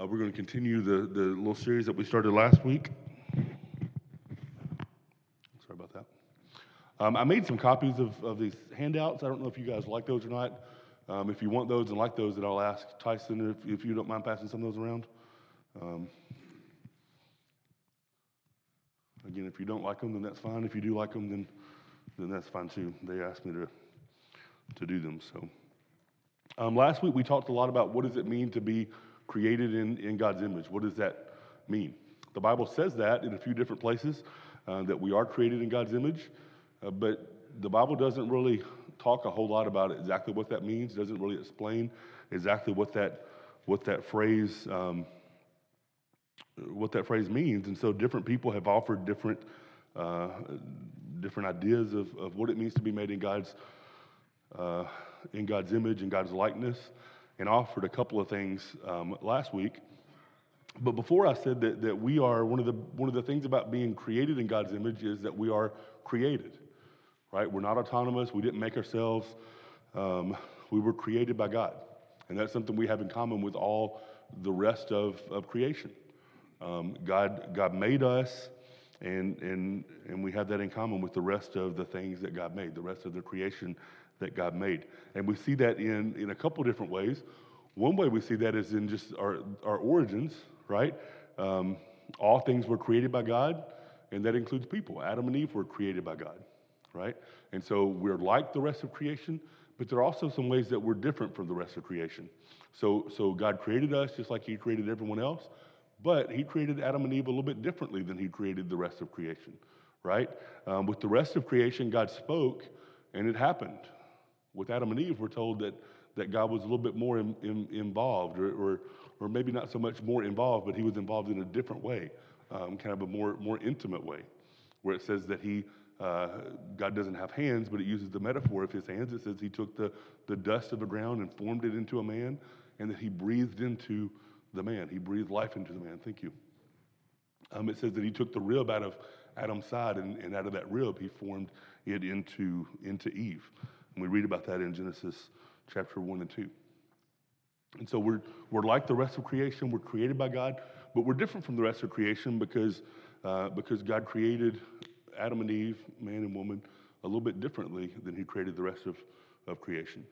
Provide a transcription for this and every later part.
Uh, we're going to continue the, the little series that we started last week. Sorry about that. Um, I made some copies of, of these handouts. I don't know if you guys like those or not. Um, if you want those and like those, then I'll ask Tyson if, if you don't mind passing some of those around. Um, again, if you don't like them, then that's fine. If you do like them, then then that's fine too. They asked me to to do them. So um, last week we talked a lot about what does it mean to be created in, in God's image. What does that mean? The Bible says that in a few different places uh, that we are created in God's image, uh, but the Bible doesn't really talk a whole lot about exactly what that means. Doesn't really explain exactly what that what that phrase um, what that phrase means. And so, different people have offered different uh, different ideas of, of what it means to be made in God's uh, in God's image and God's likeness and offered a couple of things um, last week. But before I said that, that we are, one of, the, one of the things about being created in God's image is that we are created, right? We're not autonomous. We didn't make ourselves. Um, we were created by God. And that's something we have in common with all the rest of, of creation. Um, God, God made us, and, and, and we have that in common with the rest of the things that God made, the rest of the creation that God made. And we see that in, in a couple different ways. One way we see that is in just our, our origins, right? Um, all things were created by God, and that includes people. Adam and Eve were created by God, right? And so we're like the rest of creation, but there are also some ways that we're different from the rest of creation. So, so God created us just like He created everyone else, but He created Adam and Eve a little bit differently than He created the rest of creation, right? Um, with the rest of creation, God spoke, and it happened with Adam and Eve, we're told that, that God was a little bit more in, in, involved, or, or, or, maybe not so much more involved, but he was involved in a different way, um, kind of a more, more intimate way, where it says that he, uh, God doesn't have hands, but it uses the metaphor of his hands. It says he took the, the dust of the ground and formed it into a man, and that he breathed into the man. He breathed life into the man. Thank you. Um, it says that he took the rib out of Adam's side, and, and out of that rib, he formed it into, into Eve. And we read about that in Genesis chapter 1 and 2. And so we're, we're like the rest of creation. We're created by God, but we're different from the rest of creation because, uh, because God created Adam and Eve, man and woman, a little bit differently than He created the rest of, of creation.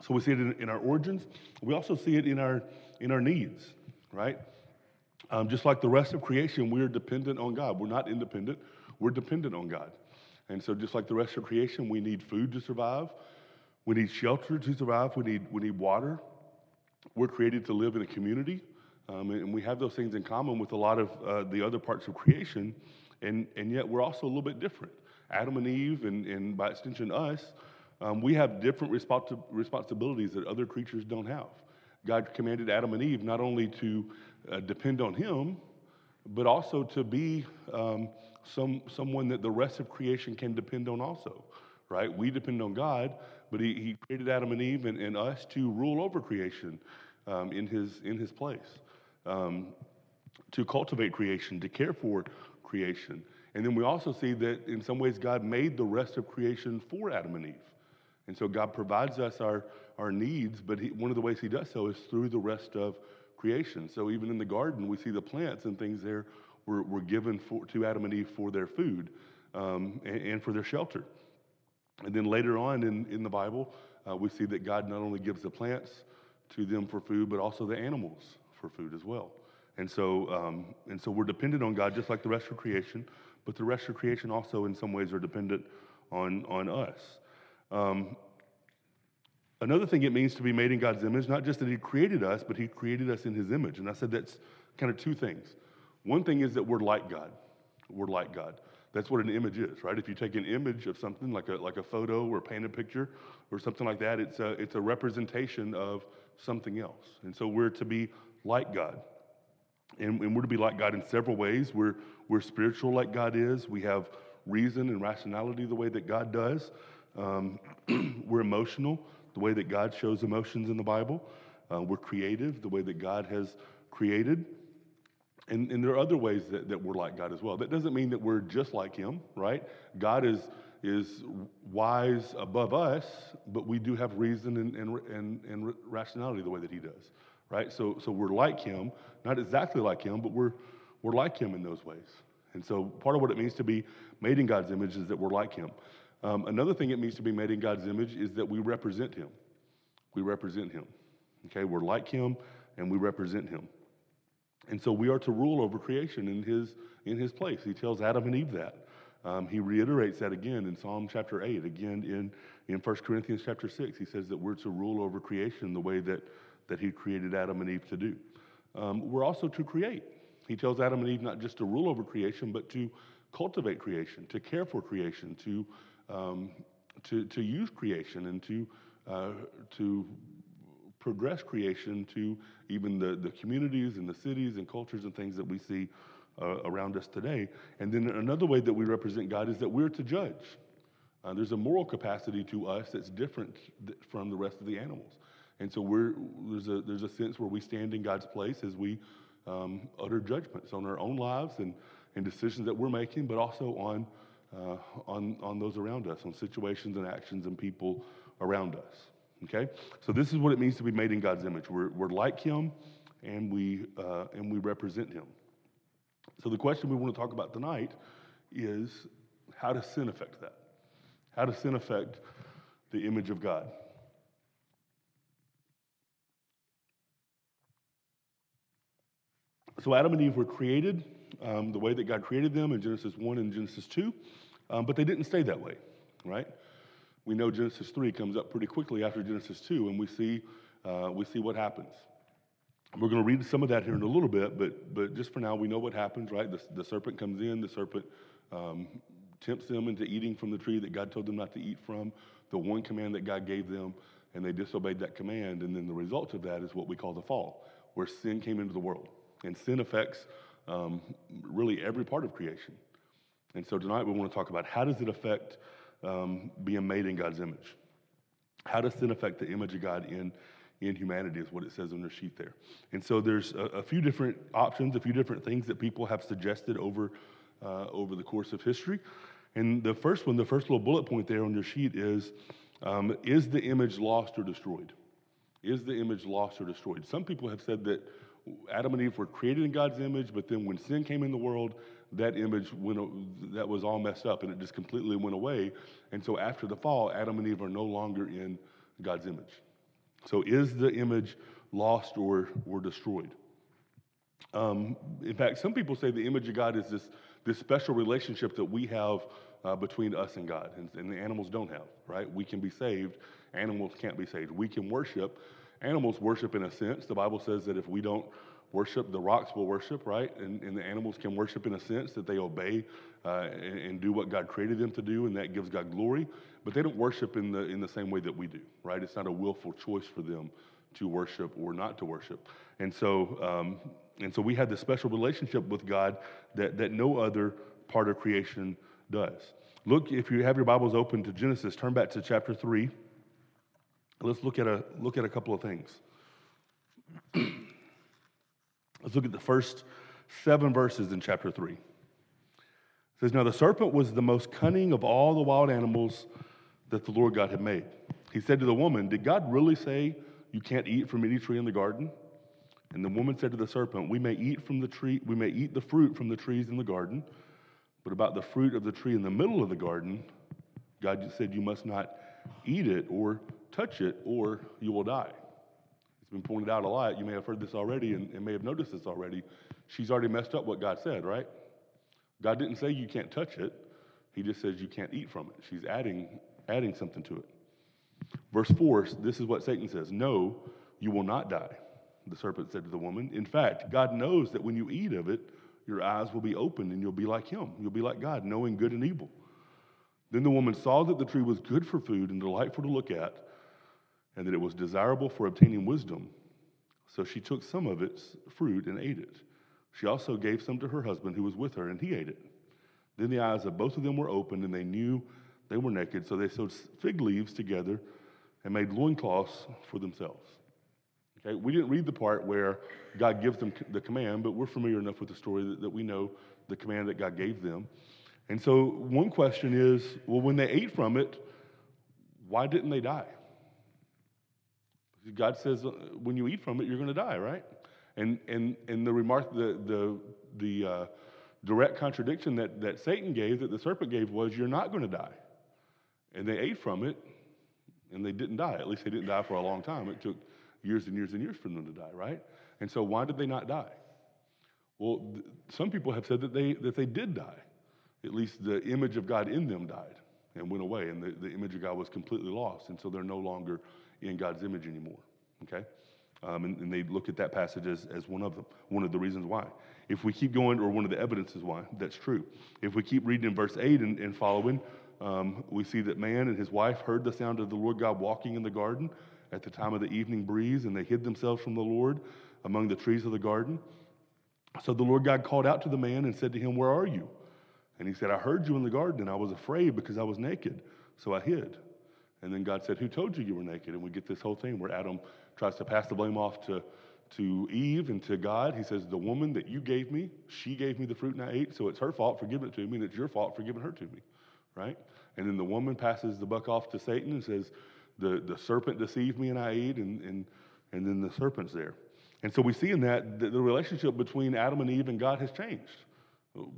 So we see it in, in, our origins. We also see it in our in our needs, right? Um, just like the rest of creation, we are dependent on God. We're not independent we're dependent on God. And so, just like the rest of creation, we need food to survive, we need shelter to survive, we need, we need water. We're created to live in a community, um, and we have those things in common with a lot of uh, the other parts of creation, and, and yet we're also a little bit different. Adam and Eve, and, and by extension, us, um, we have different responsi- responsibilities that other creatures don't have. God commanded Adam and Eve not only to uh, depend on Him, but also to be um, some, someone that the rest of creation can depend on also, right? We depend on God, but He, he created Adam and Eve and, and us to rule over creation um, in, his, in His place, um, to cultivate creation, to care for creation. And then we also see that in some ways God made the rest of creation for Adam and Eve. And so God provides us our, our needs, but he, one of the ways He does so is through the rest of creation. So even in the garden, we see the plants and things there were, were given for, to Adam and Eve for their food um, and, and, for their shelter. And then later on in, in the Bible, uh, we see that God not only gives the plants to them for food, but also the animals for food as well. And so, um, and so we're dependent on God just like the rest of creation, but the rest of creation also in some ways are dependent on, on us. Um, another thing it means to be made in God's image, not just that He created us, but He created us in His image. And I said that's kind of two things. One thing is that we're like God. We're like God. That's what an image is, right? If you take an image of something like a, like a photo or a painted picture or something like that, it's a, it's a representation of something else. And so we're to be like God. And, and we're to be like God in several ways. We're, we're spiritual like God is. We have reason and rationality the way that God does. Um, we're emotional the way that God shows emotions in the Bible. Uh, we're creative the way that God has created. And, and there are other ways that, that we're like God as well. That doesn't mean that we're just like Him, right? God is, is wise above us, but we do have reason and, and, and, and rationality the way that he does, right? So, so we're like him, not exactly like him, but we're, we're like him in those ways. And so part of what it means to be made in God's image is that we're like him. Um, another thing it means to be made in God's image is that we represent him. We represent him. Okay, we're like him and we represent him. And so we are to rule over creation in his, in his place. He tells Adam and Eve that. Um, he reiterates that again in Psalm chapter 8, again in, in 1 Corinthians chapter 6. He says that we're to rule over creation the way that, that he created Adam and Eve to do. Um, we're also to create. He tells Adam and Eve not just to rule over creation, but to cultivate creation, to care for creation, to, um, to, to use creation, and to, uh, to progress creation to even the, the communities and the cities and cultures and things that we see uh, around us today. And then another way that we represent God is that we're to judge. Uh, there's a moral capacity to us that's different th- from the rest of the animals. And so we're, there's, a, there's a sense where we stand in God's place as we um, utter judgments on our own lives and, and decisions that we're making, but also on, uh, on, on those around us, on situations and actions and people around us. Okay? So this is what it means to be made in God's image. We're, we're like Him and we, uh, and we represent Him. So, the question we want to talk about tonight is how does sin affect that? How does sin affect the image of God? So, Adam and Eve were created um, the way that God created them in Genesis 1 and Genesis 2, um, but they didn't stay that way, right? We know Genesis 3 comes up pretty quickly after Genesis 2, and we see, uh, we see what happens. We're going to read some of that here in a little bit, but, but just for now, we know what happens, right? The, the serpent comes in, the serpent um, tempts them into eating from the tree that God told them not to eat from, the one command that God gave them, and they disobeyed that command. And then the result of that is what we call the fall, where sin came into the world. And sin affects um, really every part of creation. And so tonight we want to talk about how does it affect um, being made in God's image? How does sin affect the image of God in in humanity, is what it says on their sheet there. And so there's a, a few different options, a few different things that people have suggested over, uh, over the course of history. And the first one, the first little bullet point there on your sheet is um, Is the image lost or destroyed? Is the image lost or destroyed? Some people have said that Adam and Eve were created in God's image, but then when sin came in the world, that image went, that was all messed up and it just completely went away. And so after the fall, Adam and Eve are no longer in God's image. So, is the image lost or, or destroyed? Um, in fact, some people say the image of God is this, this special relationship that we have uh, between us and God, and, and the animals don't have, right? We can be saved, animals can't be saved. We can worship, animals worship in a sense. The Bible says that if we don't worship, the rocks will worship, right? And, and the animals can worship in a sense that they obey uh, and, and, do what God created them to do, and that gives God glory. But they don't worship in the, in the same way that we do, right? It's not a willful choice for them to worship or not to worship. And so, um, and so we have this special relationship with God that, that no other part of creation does. Look, if you have your Bibles open to Genesis, turn back to chapter 3. Let's look at a, look at a couple of things. Let's look at the first seven verses in chapter 3. It says, Now the serpent was the most cunning of all the wild animals that the Lord God had made. He said to the woman, Did God really say you can't eat from any tree in the garden? And the woman said to the serpent, We may eat from the tree, we may eat the fruit from the trees in the garden, but about the fruit of the tree in the middle of the garden, God said you must not eat it or touch it, or you will die. It's been pointed out a lot. You may have heard this already and, and may have noticed this already. She's already messed up what God said, right? God didn't say you can't touch it. He just says you can't eat from it. She's adding, adding something to it. Verse 4, this is what Satan says No, you will not die, the serpent said to the woman. In fact, God knows that when you eat of it, your eyes will be opened and you'll be like him. You'll be like God, knowing good and evil. Then the woman saw that the tree was good for food and delightful to look at and that it was desirable for obtaining wisdom. So she took some of its fruit and ate it. She also gave some to her husband who was with her, and he ate it. Then the eyes of both of them were opened, and they knew they were naked. So they sewed fig leaves together and made loincloths for themselves. Okay, we didn't read the part where God gives them the command, but we're familiar enough with the story that, that we know the command that God gave them. And so, one question is well, when they ate from it, why didn't they die? God says, uh, when you eat from it, you're going to die, right? And, and, and the remark, the, the, the uh, direct contradiction that, that Satan gave, that the serpent gave, was, You're not going to die. And they ate from it, and they didn't die. At least they didn't die for a long time. It took years and years and years for them to die, right? And so, why did they not die? Well, th- some people have said that they, that they did die. At least the image of God in them died and went away, and the, the image of God was completely lost. And so they're no longer in God's image anymore. Okay? Um, and, and, they look at that passage as, as one of them, one of the reasons why. If we keep going, or one of the evidences why, that's true. If we keep reading in verse 8 and, and following, um, we see that man and his wife heard the sound of the Lord God walking in the garden at the time of the evening breeze, and they hid themselves from the Lord among the trees of the garden. So the Lord God called out to the man and said to him, Where are you? And he said, I heard you in the garden, and I was afraid because I was naked, so I hid. And then God said, Who told you you were naked? And we get this whole thing where Adam tries to pass the blame off to, to Eve and to God. He says, The woman that you gave me, she gave me the fruit and I ate, so it's her fault for giving it to me, and it's your fault for giving her to me, right? And then the woman passes the buck off to Satan and says, The, the serpent deceived me and I ate, and, and, and then the serpent's there. And so we see in that that the relationship between Adam and Eve and God has changed.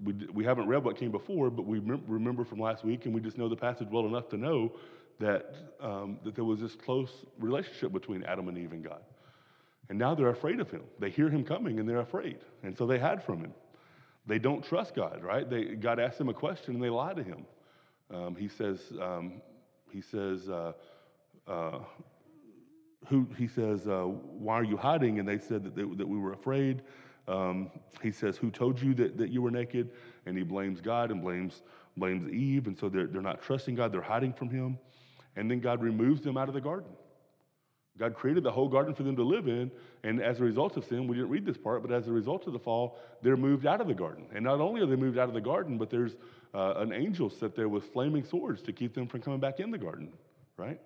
We, we haven't read what came before, but we remember from last week, and we just know the passage well enough to know that, um, that there was this close relationship between Adam and Eve and God. And now they're afraid of him. They hear him coming and they're afraid. And so they hide from him. They don't trust God, right? They, God asks them a question and they lie to him. Um, he says, um, he says, uh, uh, who, he says, uh, why are you hiding? And they said that, they, that we were afraid. Um, he says, who told you that, that you were naked? And he blames God and blames, blames Eve. And so they're, they're not trusting God. They're hiding from him. And then God removes them out of the garden. God created the whole garden for them to live in, and as a result of sin, we didn't read this part, but as a result of the fall, they're moved out of the garden. And not only are they moved out of the garden, but there's uh, an angel set there with flaming swords to keep them from coming back in the garden, right?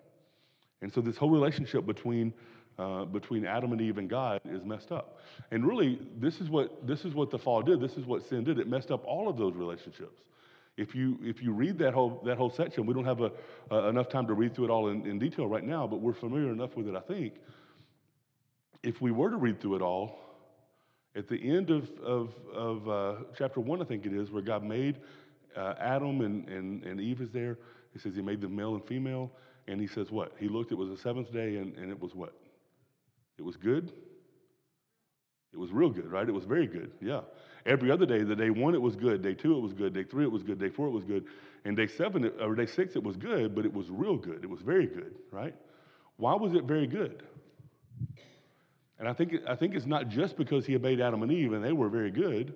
And so this whole relationship between uh, between Adam and Eve and God is messed up. And really, this is what this is what the fall did. This is what sin did. It messed up all of those relationships. If you, if you read that whole, that whole section, we don't have a, enough time to read through it all in, in detail right now, but we're familiar enough with it, I think. If we were to read through it all, at the end of, of, of uh, chapter 1, I think it is, where God made uh, Adam and, and, and Eve is there. He says he made them male and female. And he says what? He looked, it was the seventh day, and, and it was what? It was good? It was real good, right? It was very good, yeah. Every other day, the day one, it was good. Day two, it was good. Day three, it was good. Day four, it was good. And day seven, or day six, it was good, but it was real good. It was very good, right? Why was it very good? And I think, I think it's not just because he obeyed Adam and Eve and they were very good,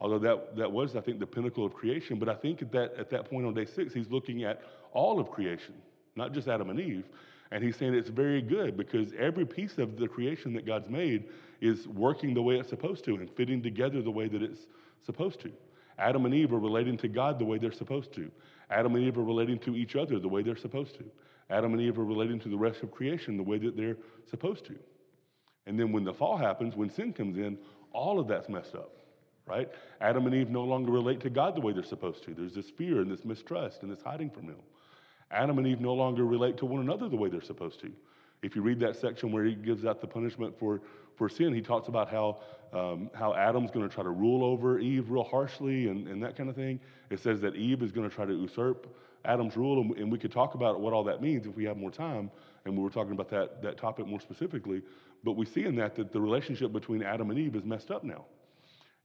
although that, that was, I think, the pinnacle of creation. But I think at that, at that point on day six, he's looking at all of creation, not just Adam and Eve. And he's saying it's very good because every piece of the creation that God's made is working the way it's supposed to and fitting together the way that it's supposed to. Adam and Eve are relating to God the way they're supposed to. Adam and Eve are relating to each other the way they're supposed to. Adam and Eve are relating to the rest of creation the way that they're supposed to. And then when the fall happens, when sin comes in, all of that's messed up, right? Adam and Eve no longer relate to God the way they're supposed to. There's this fear and this mistrust and this hiding from Him. Adam and Eve no longer relate to one another the way they're supposed to. If you read that section where he gives out the punishment for, for sin, he talks about how, um, how Adam's going to try to rule over Eve real harshly and, and that kind of thing. It says that Eve is going to try to usurp Adam's rule, and, and we could talk about what all that means if we have more time, and we were talking about that, that topic more specifically. But we see in that that the relationship between Adam and Eve is messed up now.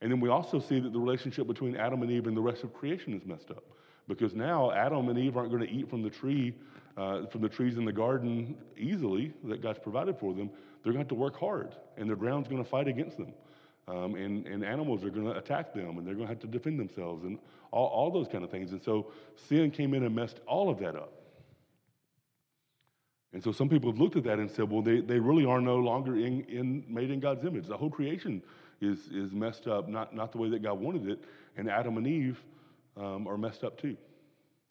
And then we also see that the relationship between Adam and Eve and the rest of creation is messed up because now Adam and Eve aren't going to eat from the tree, uh, from the trees in the garden easily that God's provided for them. They're going to have to work hard, and the ground's going to fight against them. Um, and, and animals are going to attack them, and they're going to have to defend themselves, and all, all those kind of things. And so sin came in and messed all of that up. And so some people have looked at that and said, well, they, they really are no longer in, in, made in God's image. The whole creation is, is messed up, not, not the way that God wanted it. And Adam and Eve um, are messed up too.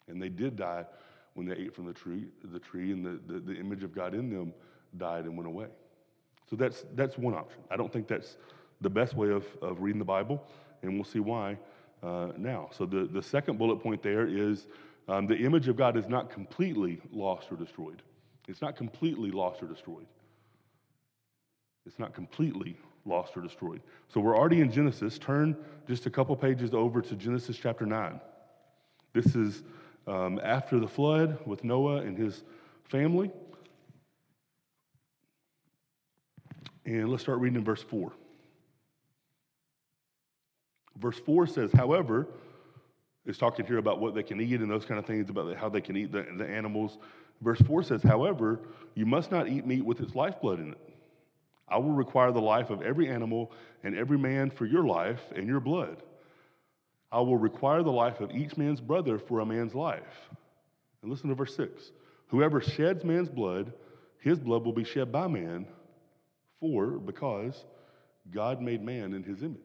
And they did die when they ate from the tree, the tree and the, the, the image of God in them died and went away. So that's, that's one option. I don't think that's the best way of, of reading the Bible, and we'll see why. uh, now. So the, the second bullet point there is um, the image of God is not completely lost or destroyed. It's not completely lost or destroyed. It's not completely lost or destroyed. So we're already in Genesis. Turn just a couple pages over to Genesis chapter 9. This is um, after the flood with Noah and his family. And let's start reading in verse 4. Verse 4 says, however, it's talking here about what they can eat and those kind of things, about how they can eat the, the animals. Verse 4 says, however, you must not eat meat with its lifeblood in it. I will require the life of every animal and every man for your life and your blood. I will require the life of each man's brother for a man's life. And listen to verse 6 Whoever sheds man's blood, his blood will be shed by man, for, because God made man in his image.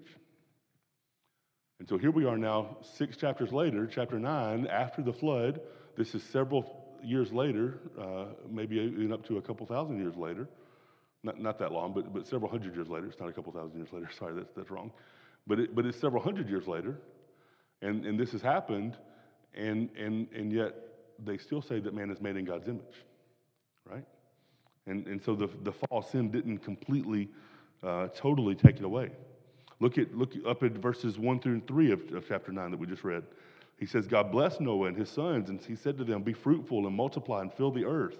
And so here we are now, six chapters later, chapter 9, after the flood. This is several years later, uh, maybe even up to a couple thousand years later. Not, not that long, but, but several hundred years later. It's not a couple thousand years later. Sorry, that's, that's wrong. But, it, but it's several hundred years later. And, and this has happened, and, and, and yet they still say that man is made in God's image, right? And, and so the, the fall sin didn't completely, uh, totally take it away. Look at look up at verses one through three of, of chapter nine that we just read. He says, God blessed Noah and his sons, and he said to them, Be fruitful and multiply and fill the earth.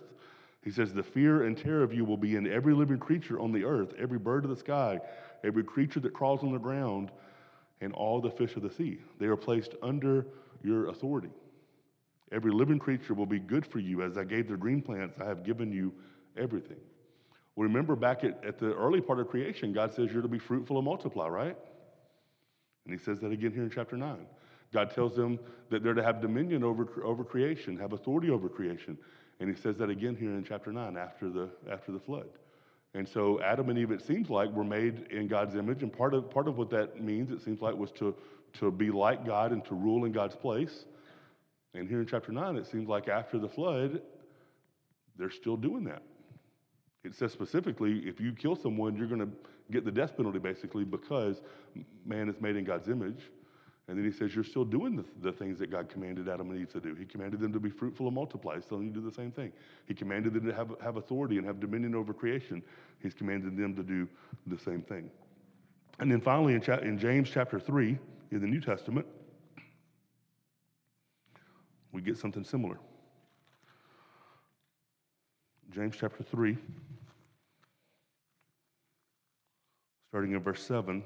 He says, The fear and terror of you will be in every living creature on the earth, every bird of the sky, every creature that crawls on the ground, and all the fish of the sea. They are placed under your authority. Every living creature will be good for you. As I gave the green plants, I have given you everything. Remember back at, at the early part of creation, God says you're to be fruitful and multiply, right? And he says that again here in chapter 9. God tells them that they're to have dominion over, over creation, have authority over creation. And he says that again here in chapter 9 after the, after the flood. And so Adam and Eve, it seems like, were made in God's image. And part of, part of what that means, it seems like, was to, to be like God and to rule in God's place. And here in chapter 9, it seems like after the flood, they're still doing that. It says specifically, if you kill someone, you're going to get the death penalty basically because man is made in God's image. And then he says, You're still doing the, the, things that God commanded Adam and Eve to do. He commanded them to be fruitful and multiply. Telling you do the same thing. He commanded them to have, have authority and have dominion over creation. He's commanded them to do the same thing. And then finally, in, cha- in James chapter 3 in the New Testament, we get something similar. James chapter 3. starting in verse 7.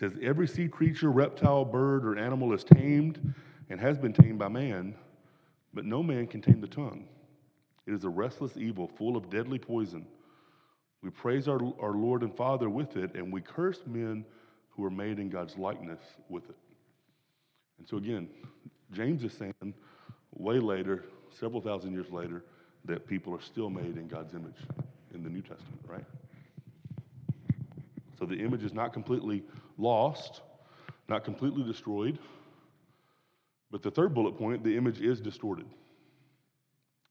Says, Every sea creature, reptile, bird, or animal is tamed and has been tamed by man, but no man can tame the tongue. It is a restless evil full of deadly poison. We praise our, our Lord and Father with it, and we curse men who are made in God's likeness with it. And so, again, James is saying way later, several thousand years later, that people are still made in God's image in the New Testament, right? So the image is not completely lost, not completely destroyed. But the third bullet point, the image is distorted.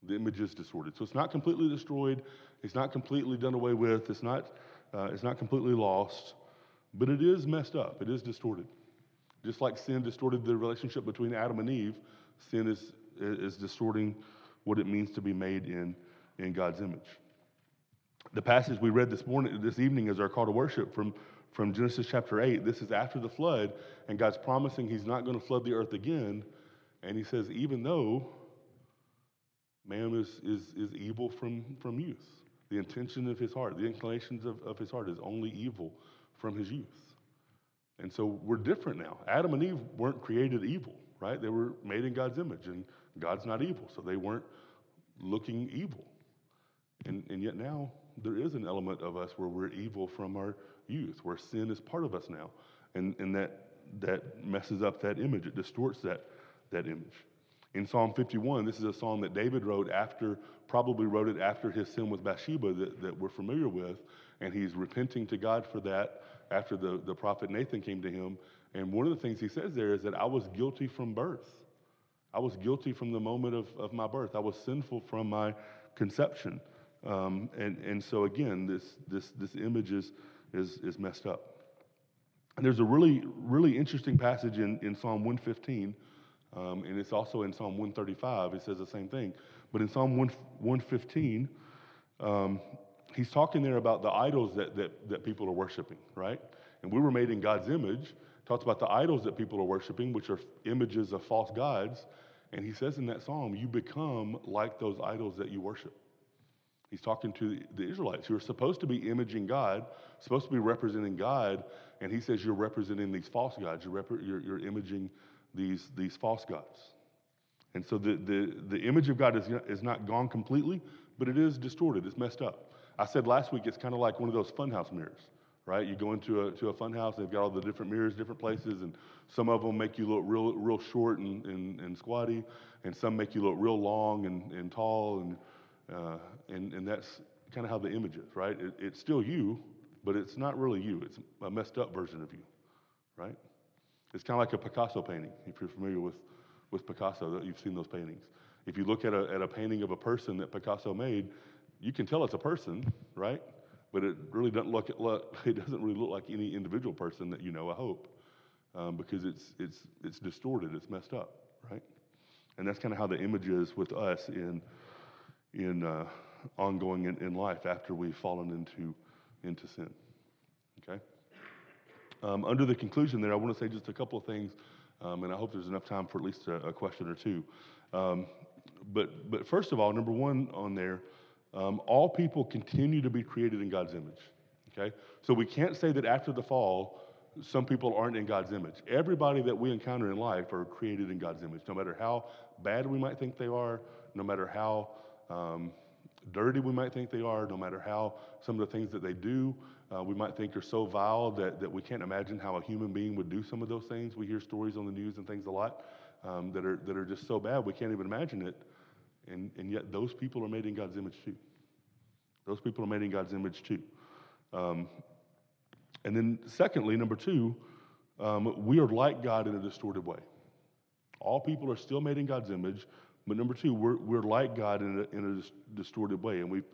The image is distorted. So it's not completely destroyed, it's not completely done away with, it's not, uh, it's not completely lost, but it is messed up, it is distorted. Just like sin distorted the relationship between Adam and Eve, sin is, is distorting what it means to be made in, in God's image. The passage we read this morning, this evening, is our call to worship from, from Genesis chapter 8. This is after the flood, and God's promising He's not going to flood the earth again. And He says, even though man is, is, is evil from, from youth, the intention of his heart, the inclinations of, of his heart is only evil from his youth. And so we're different now. Adam and Eve weren't created evil, right? They were made in God's image, and God's not evil, so they weren't looking evil. And, yet now there is an element of us where we're evil from our youth, where sin is part of us now. And, and that, that messes up that image, it distorts that, that image. In Psalm 51, this is a psalm that David wrote after, probably wrote it after his sin with Bathsheba that, that we're familiar with. And he's repenting to God for that after the, the prophet Nathan came to him. And one of the things he says there is that I was guilty from birth. I was guilty from the moment of, of my birth. I was sinful from my conception. Um, and, and so again, this, this, this image is, is, is messed up. And there's a really, really interesting passage in, in Psalm 115, um, and it's also in Psalm 135. It says the same thing. But in Psalm 1, 115, um, he's talking there about the idols that, that, that people are worshiping, right? And we were made in God's image. Talks about the idols that people are worshiping, which are images of false gods. And he says in that psalm, you become like those idols that you worship. He's talking to the Israelites who are supposed to be imaging God, supposed to be representing God, and he says you're representing these false gods. You're, rep- you're, you're imaging these, these false gods. And so the, the, the image of God is, is not gone completely, but it is distorted. It's messed up. I said last week it's kind of like one of those funhouse mirrors, right? You go into a, to a funhouse, they've got all the different mirrors, different places, and some of them make you look real, real short and, and, and squatty, and some make you look real long and, and tall, and, uh, and, and that's kind of how the image is, right? It, it's still you, but it's not really you. It's a messed up version of you, right? It's kind of like a Picasso painting, if you're familiar with, with Picasso, you've seen those paintings. If you look at a, at a painting of a person that Picasso made, you can tell it's a person, right? But it really doesn't look, it doesn't really look like any individual person that you know, I hope, um, because it's, it's, it's distorted, it's messed up, right? And that's kind of how the image is with us in, in uh, ongoing in, in life after we've fallen into, into sin, okay? Um, under the conclusion there, I want to say just a couple of things, um, and I hope there's enough time for at least a, a question or two. Um, but, but first of all, number one on there, um, all people continue to be created in God's image. Okay? So we can't say that after the fall, some people aren't in God's image. Everybody that we encounter in life are created in God's image, no matter how bad we might think they are, no matter how um, dirty we might think they are, no matter how some of the things that they do uh, we might think are so vile that, that we can't imagine how a human being would do some of those things. We hear stories on the news and things a lot um, that, are, that are just so bad we can't even imagine it. And, and yet those people are made in God's image too. Those people are made in God's image too. Um, and then, secondly, number two, um, we are like God in a distorted way. All people are still made in God's image, but number two, we're, we're like God in a, in a distorted way. And we've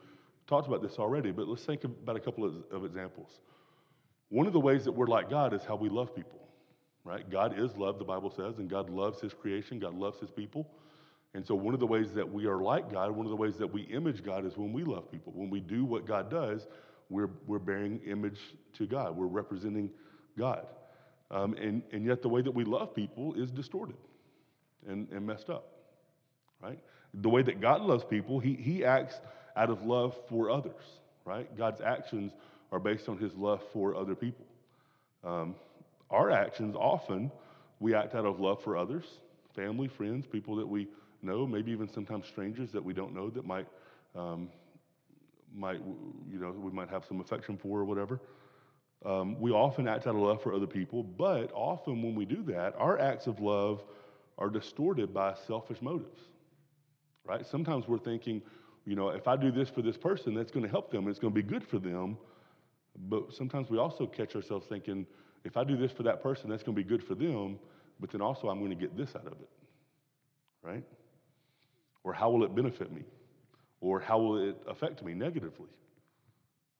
talked about this already, but let's think about a couple of, of examples. One of the ways that we're like God is how we love people, right? God is love, the Bible says, and God loves his creation, God loves his people. And so, one of the ways that we are like God, one of the ways that we image God is when we love people. When we do what God does, we're, we're bearing image to God, we're representing God. Um, and, and yet, the way that we love people is distorted and, and messed up, right? The way that God loves people, he, he acts out of love for others, right? God's actions are based on his love for other people. Um, our actions often, we act out of love for others, family, friends, people that we know, maybe even sometimes strangers that we don't know that might, um, might you know, we might have some affection for or whatever. Um, we often act out of love for other people, but often when we do that, our acts of love are distorted by selfish motives, right? Sometimes we're thinking, you know, if I do this for this person, that's going to help them, it's going to be good for them. But sometimes we also catch ourselves thinking, if I do this for that person, that's going to be good for them, but then also I'm going to get this out of it, right? Or how will it benefit me? Or how will it affect me negatively?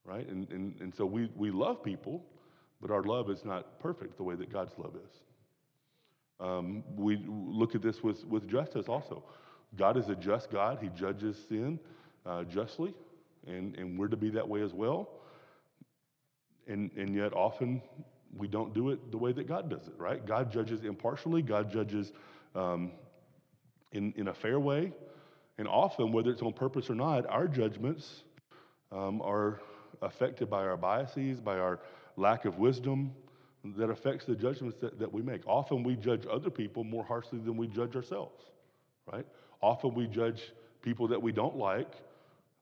Right? And, and, and so we, we love people, but our love is not perfect the way that God's love is. Um, we look at this with, with justice also. God is a just God, He judges sin uh, justly, and, and we're to be that way as well. And, and yet, often we don't do it the way that God does it, right? God judges impartially, God judges um, in, in a fair way, and often, whether it's on purpose or not, our judgments um, are affected by our biases, by our lack of wisdom that affects the judgments that, that we make. Often we judge other people more harshly than we judge ourselves, right? Often we judge people that we don't like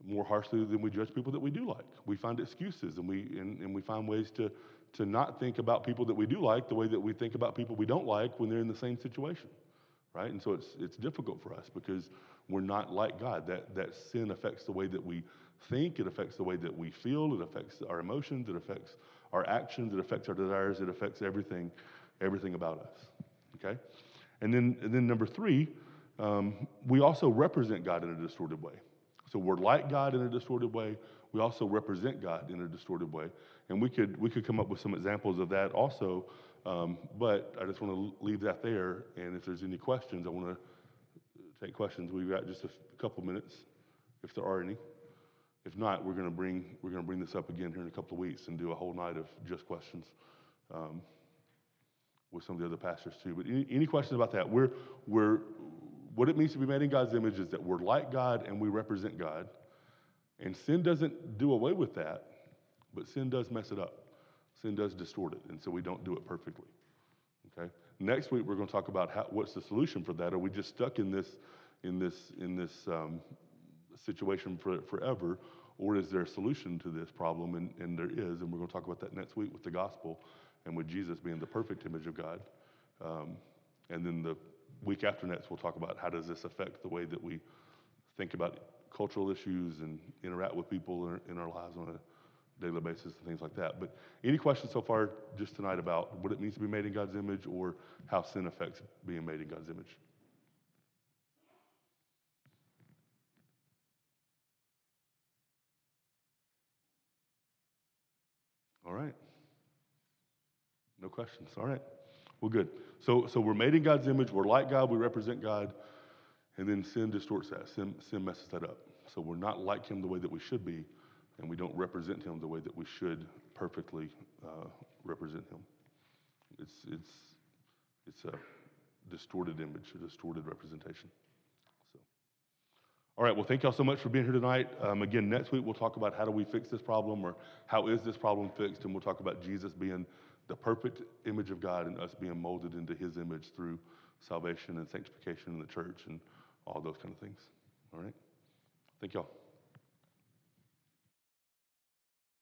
more harshly than we judge people that we do like. We find excuses and we, and, and we find ways to, to not think about people that we do like the way that we think about people we don't like when they're in the same situation, right? And so it's, it's difficult for us because we're not like God. That, that sin affects the way that we think, it affects the way that we feel, it affects our emotions, it affects our actions, it affects our desires, it affects everything, everything about us. Okay? And then, and then number three, um, we also represent God in a distorted way. So we're like God in a distorted way. We also represent God in a distorted way. And we could, we could come up with some examples of that also, um, but I just want to leave that there. And if there's any questions, I want to take questions. We've got just a couple minutes, if there are any. If not, we're going to bring we're going to bring this up again here in a couple of weeks and do a whole night of just questions um, with some of the other pastors too. But any, any questions about that? We're we're what it means to be made in God's image is that we're like God and we represent God, and sin doesn't do away with that, but sin does mess it up. Sin does distort it, and so we don't do it perfectly. Okay. Next week we're going to talk about how, what's the solution for that. Are we just stuck in this in this in this um, situation for, forever, or is there a solution to this problem? And, and there is, and we're going to talk about that next week with the gospel and with Jesus being the perfect image of God. Um, and then the week after next, we'll talk about how does this affect the way that we think about cultural issues and interact with people in, in our lives on a daily basis and things like that. But any questions so far just tonight about what it means to be made in God's image or how sin affects being made in God's image? All right. No questions. All right. Well, good. So, so we're made in God's image. We're like God. We represent God. And then sin distorts that. Sin, sin messes that up. So we're not like Him the way that we should be, and we don't represent Him the way that we should perfectly uh, represent Him. It's, it's, it's a distorted image, a distorted representation. So. All right, well, thank y'all so much for being here tonight. Um, again, next week we'll talk about how do we fix this problem or how is this problem fixed, and we'll talk about Jesus being the perfect image of God and us being molded into his image through salvation and sanctification in the church and all those kind of things. All right? Thank y'all.